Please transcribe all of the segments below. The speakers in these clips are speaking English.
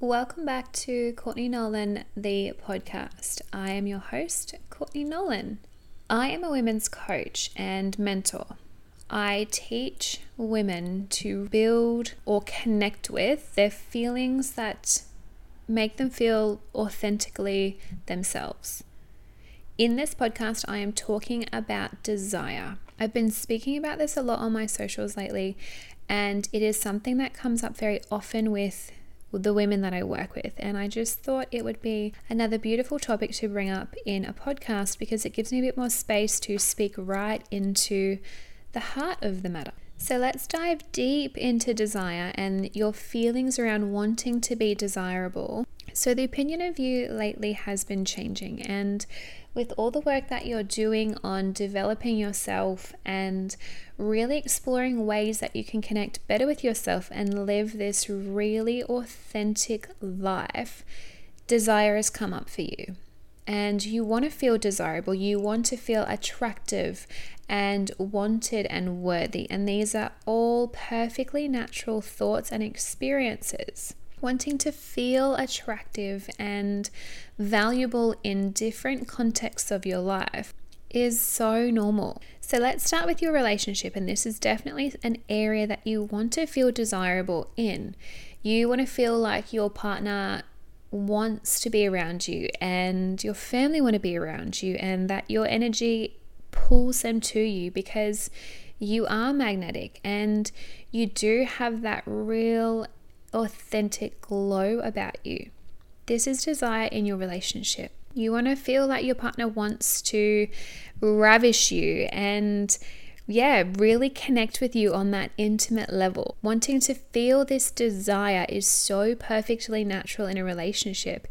Welcome back to Courtney Nolan, the podcast. I am your host, Courtney Nolan. I am a women's coach and mentor. I teach women to build or connect with their feelings that make them feel authentically themselves. In this podcast, I am talking about desire. I've been speaking about this a lot on my socials lately, and it is something that comes up very often with the women that I work with. And I just thought it would be another beautiful topic to bring up in a podcast because it gives me a bit more space to speak right into the heart of the matter. So let's dive deep into desire and your feelings around wanting to be desirable. So, the opinion of you lately has been changing, and with all the work that you're doing on developing yourself and really exploring ways that you can connect better with yourself and live this really authentic life, desire has come up for you. And you want to feel desirable, you want to feel attractive and wanted and worthy. And these are all perfectly natural thoughts and experiences wanting to feel attractive and valuable in different contexts of your life is so normal. So let's start with your relationship, and this is definitely an area that you want to feel desirable in. You want to feel like your partner wants to be around you and your family want to be around you and that your energy pulls them to you because you are magnetic and you do have that real authentic glow about you. This is desire in your relationship. You want to feel like your partner wants to ravish you and yeah, really connect with you on that intimate level. Wanting to feel this desire is so perfectly natural in a relationship.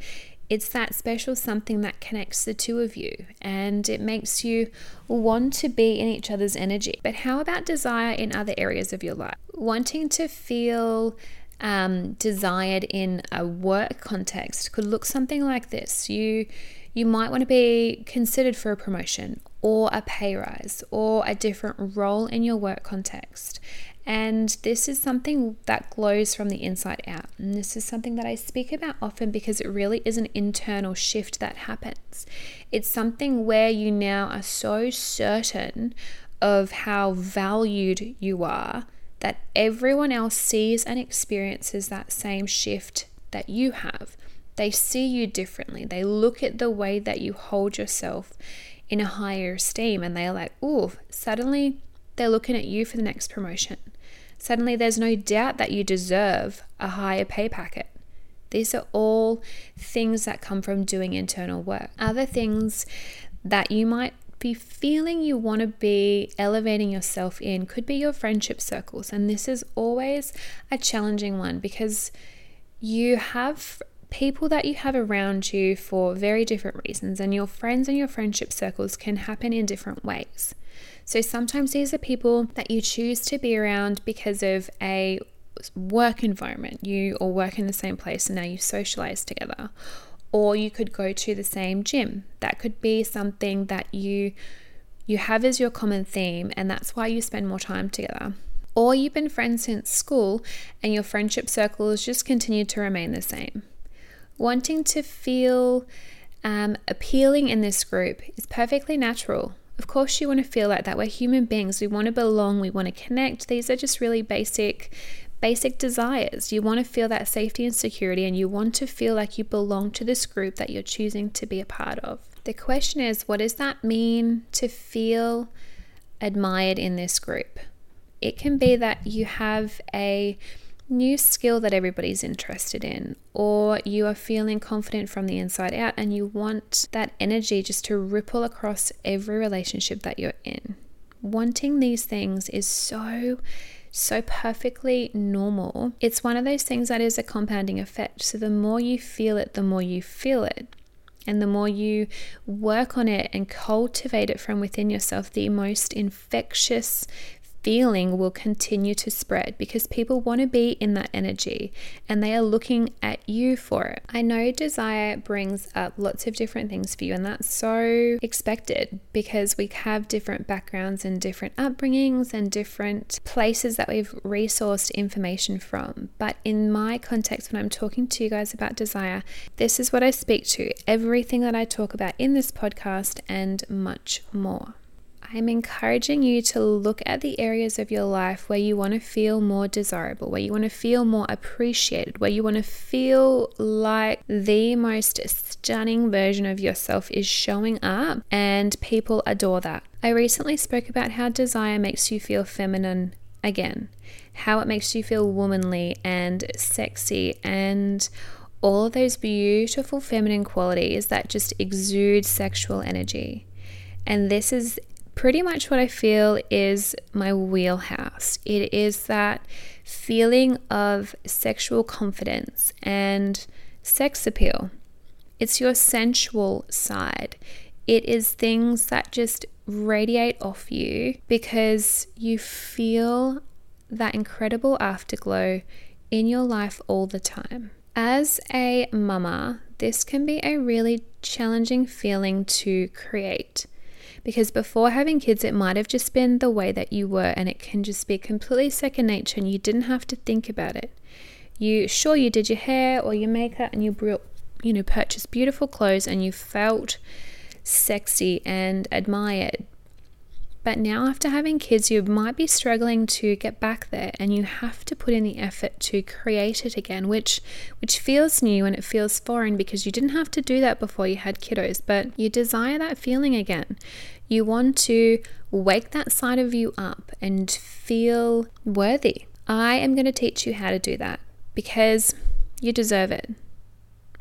It's that special something that connects the two of you and it makes you want to be in each other's energy. But how about desire in other areas of your life? Wanting to feel um, desired in a work context could look something like this. You you might want to be considered for a promotion or a pay rise or a different role in your work context. And this is something that glows from the inside out. And this is something that I speak about often because it really is an internal shift that happens. It's something where you now are so certain of how valued you are that everyone else sees and experiences that same shift that you have. They see you differently. They look at the way that you hold yourself in a higher esteem and they're like, ooh, suddenly they're looking at you for the next promotion. Suddenly there's no doubt that you deserve a higher pay packet. These are all things that come from doing internal work. Other things that you might be feeling you want to be elevating yourself in could be your friendship circles. And this is always a challenging one because you have people that you have around you for very different reasons, and your friends and your friendship circles can happen in different ways. So sometimes these are people that you choose to be around because of a work environment. You all work in the same place and now you socialize together or you could go to the same gym. That could be something that you you have as your common theme and that's why you spend more time together. Or you've been friends since school and your friendship circles just continue to remain the same. Wanting to feel um, appealing in this group is perfectly natural. Of course, you want to feel like that. We're human beings. We want to belong. We want to connect. These are just really basic basic desires. You want to feel that safety and security, and you want to feel like you belong to this group that you're choosing to be a part of. The question is what does that mean to feel admired in this group? It can be that you have a new skill that everybody's interested in, or you are feeling confident from the inside out and you want that energy just to ripple across every relationship that you're in. Wanting these things is so so perfectly normal. It's one of those things that is a compounding effect. So the more you feel it, the more you feel it. And the more you work on it and cultivate it from within yourself, the most infectious feeling will continue to spread because people want to be in that energy and they are looking at you for it. I know desire brings up lots of different things for you, and that's so expected because we have different backgrounds and different upbringings and different places that we've resourced information from. But in my context, when I'm talking to you guys about desire, this is what I speak to everything that I talk about in this podcast and much more. I'm encouraging you to look at the areas of your life where you want to feel more desirable, where you want to feel more appreciated, where you want to feel like the most stunning version of yourself is showing up and people adore that. I recently spoke about how desire makes you feel feminine again, how it makes you feel womanly and sexy and all those beautiful feminine qualities that just exude sexual energy. And this is pretty much what I feel is my wheelhouse. It is that feeling of sexual confidence and sex appeal. It's your sensual side. It is things that just radiate off you because you feel that incredible afterglow in your life all the time. As a mama, this can be a really challenging feeling to create because before having kids, it might have just been the way that you were, and it can just be completely second nature, and you didn't have to think about it. You sure you did your hair or your makeup, and you you know purchased beautiful clothes, and you felt sexy and admired. But now, after having kids, you might be struggling to get back there, and you have to put in the effort to create it again, which which feels new and it feels foreign because you didn't have to do that before you had kiddos. But you desire that feeling again. You want to wake that side of you up and feel worthy. I am going to teach you how to do that because you deserve it.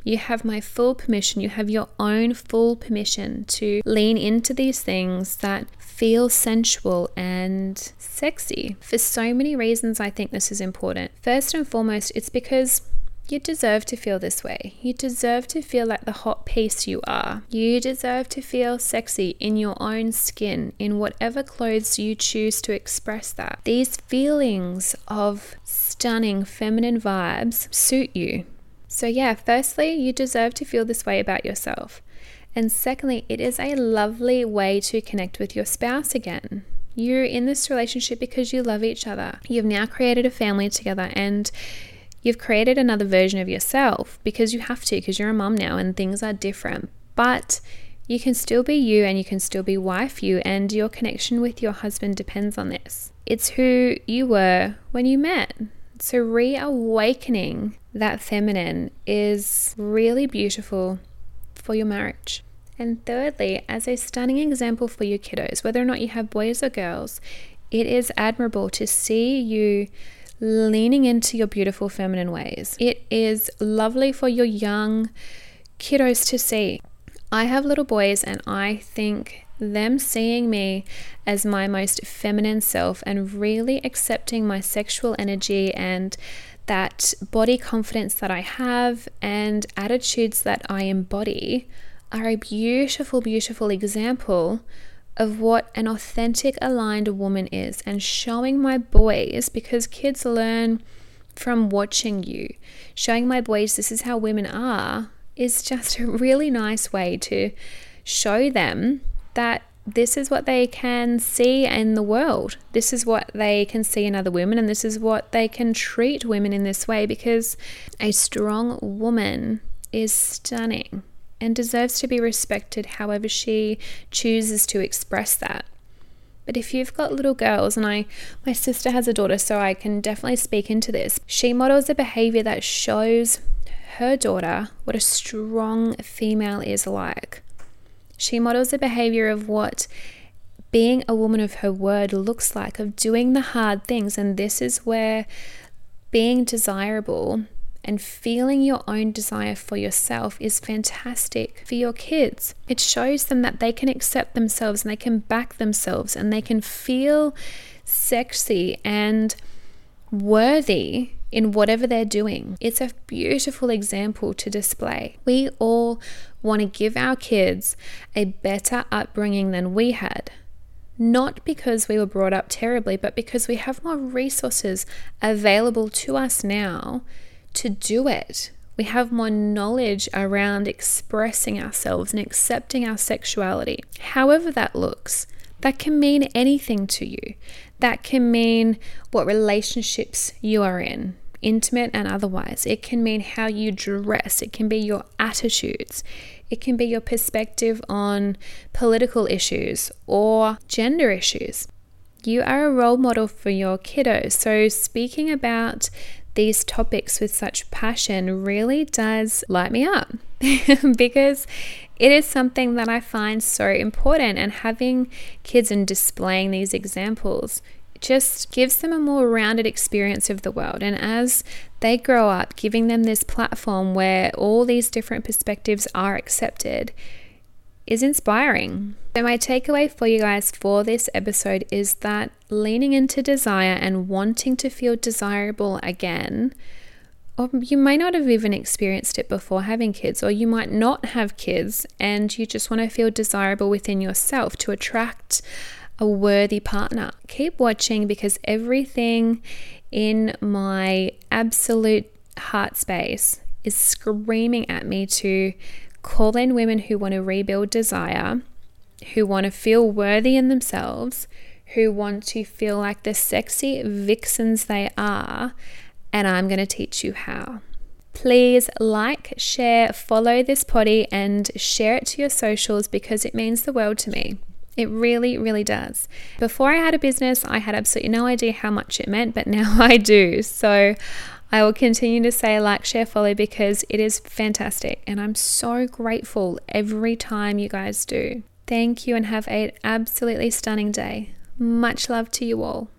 You have my full permission. You have your own full permission to lean into these things that feel sensual and sexy. For so many reasons, I think this is important. First and foremost, it's because you deserve to feel this way. You deserve to feel like the hot piece you are. You deserve to feel sexy in your own skin, in whatever clothes you choose to express that. These feelings of stunning feminine vibes suit you. So, yeah, firstly, you deserve to feel this way about yourself. And secondly, it is a lovely way to connect with your spouse again. You're in this relationship because you love each other. You've now created a family together and You've created another version of yourself because you have to, because you're a mum now and things are different. But you can still be you and you can still be wife you, and your connection with your husband depends on this. It's who you were when you met. So, reawakening that feminine is really beautiful for your marriage. And thirdly, as a stunning example for your kiddos, whether or not you have boys or girls, it is admirable to see you leaning into your beautiful feminine ways. It is lovely for your young kiddos to see. I have little boys, and I think them seeing me as my most feminine self and really accepting my sexual energy and that body confidence that I have and attitudes that I embody are a beautiful, beautiful example of what an authentic, aligned woman is and showing my boys because kids learn from watching you. Showing my boys this is how women are is just a really nice way to show them that this is what they can see in the world. This is what they can see in other women, and this is what they can treat women in this way because a strong woman is stunning and deserves to be respected however she chooses to express that. But if you've got little girls, and I, my sister has a daughter, so I can definitely speak into this, she models a behavior that shows her daughter what a strong female is like. She models a behavior of what being a woman of her word looks like, of doing the hard things. And this is where being desirable and feeling your own desire for yourself is fantastic for your kids. It shows them that they can accept themselves and they can back themselves and they can feel sexy and worthy in whatever they're doing. It's a beautiful example to display. We all want to give our kids a better upbringing than we had. not because we were brought up terribly, but because we have more resources available to us now to do it. We have more knowledge around expressing ourselves and accepting our sexuality, however that looks. That can mean anything to you. That can mean what relationships you are in, intimate and otherwise. It can mean how you dress, it can be your attitudes, it can be your perspective on political issues or gender issues. You are a role model for your kiddos. So, speaking about these topics with such passion really does light me up because it is something that I find so important. And having kids and displaying these examples just gives them a more rounded experience of the world. And as they grow up, giving them this platform where all these different perspectives are accepted is inspiring. So, my takeaway for you guys for this episode is that leaning into desire and wanting to feel desirable again, or you may not have even experienced it before having kids, or you might not have kids and you just want to feel desirable within yourself to attract a worthy partner. Keep watching because everything in my absolute heart space is screaming at me to call in women who want to rebuild desire, who want to feel worthy in themselves, who want to feel like the sexy vixens they are, and I'm going to teach you how. Please like, share, follow this potty, and share it to your socials because it means the world to me. It really, really does. Before I had a business, I had absolutely no idea how much it meant, but now I do. So I will continue to say like, share, follow because it is fantastic. And I'm so grateful every time you guys do. Thank you and have an absolutely stunning day. Much love to you all.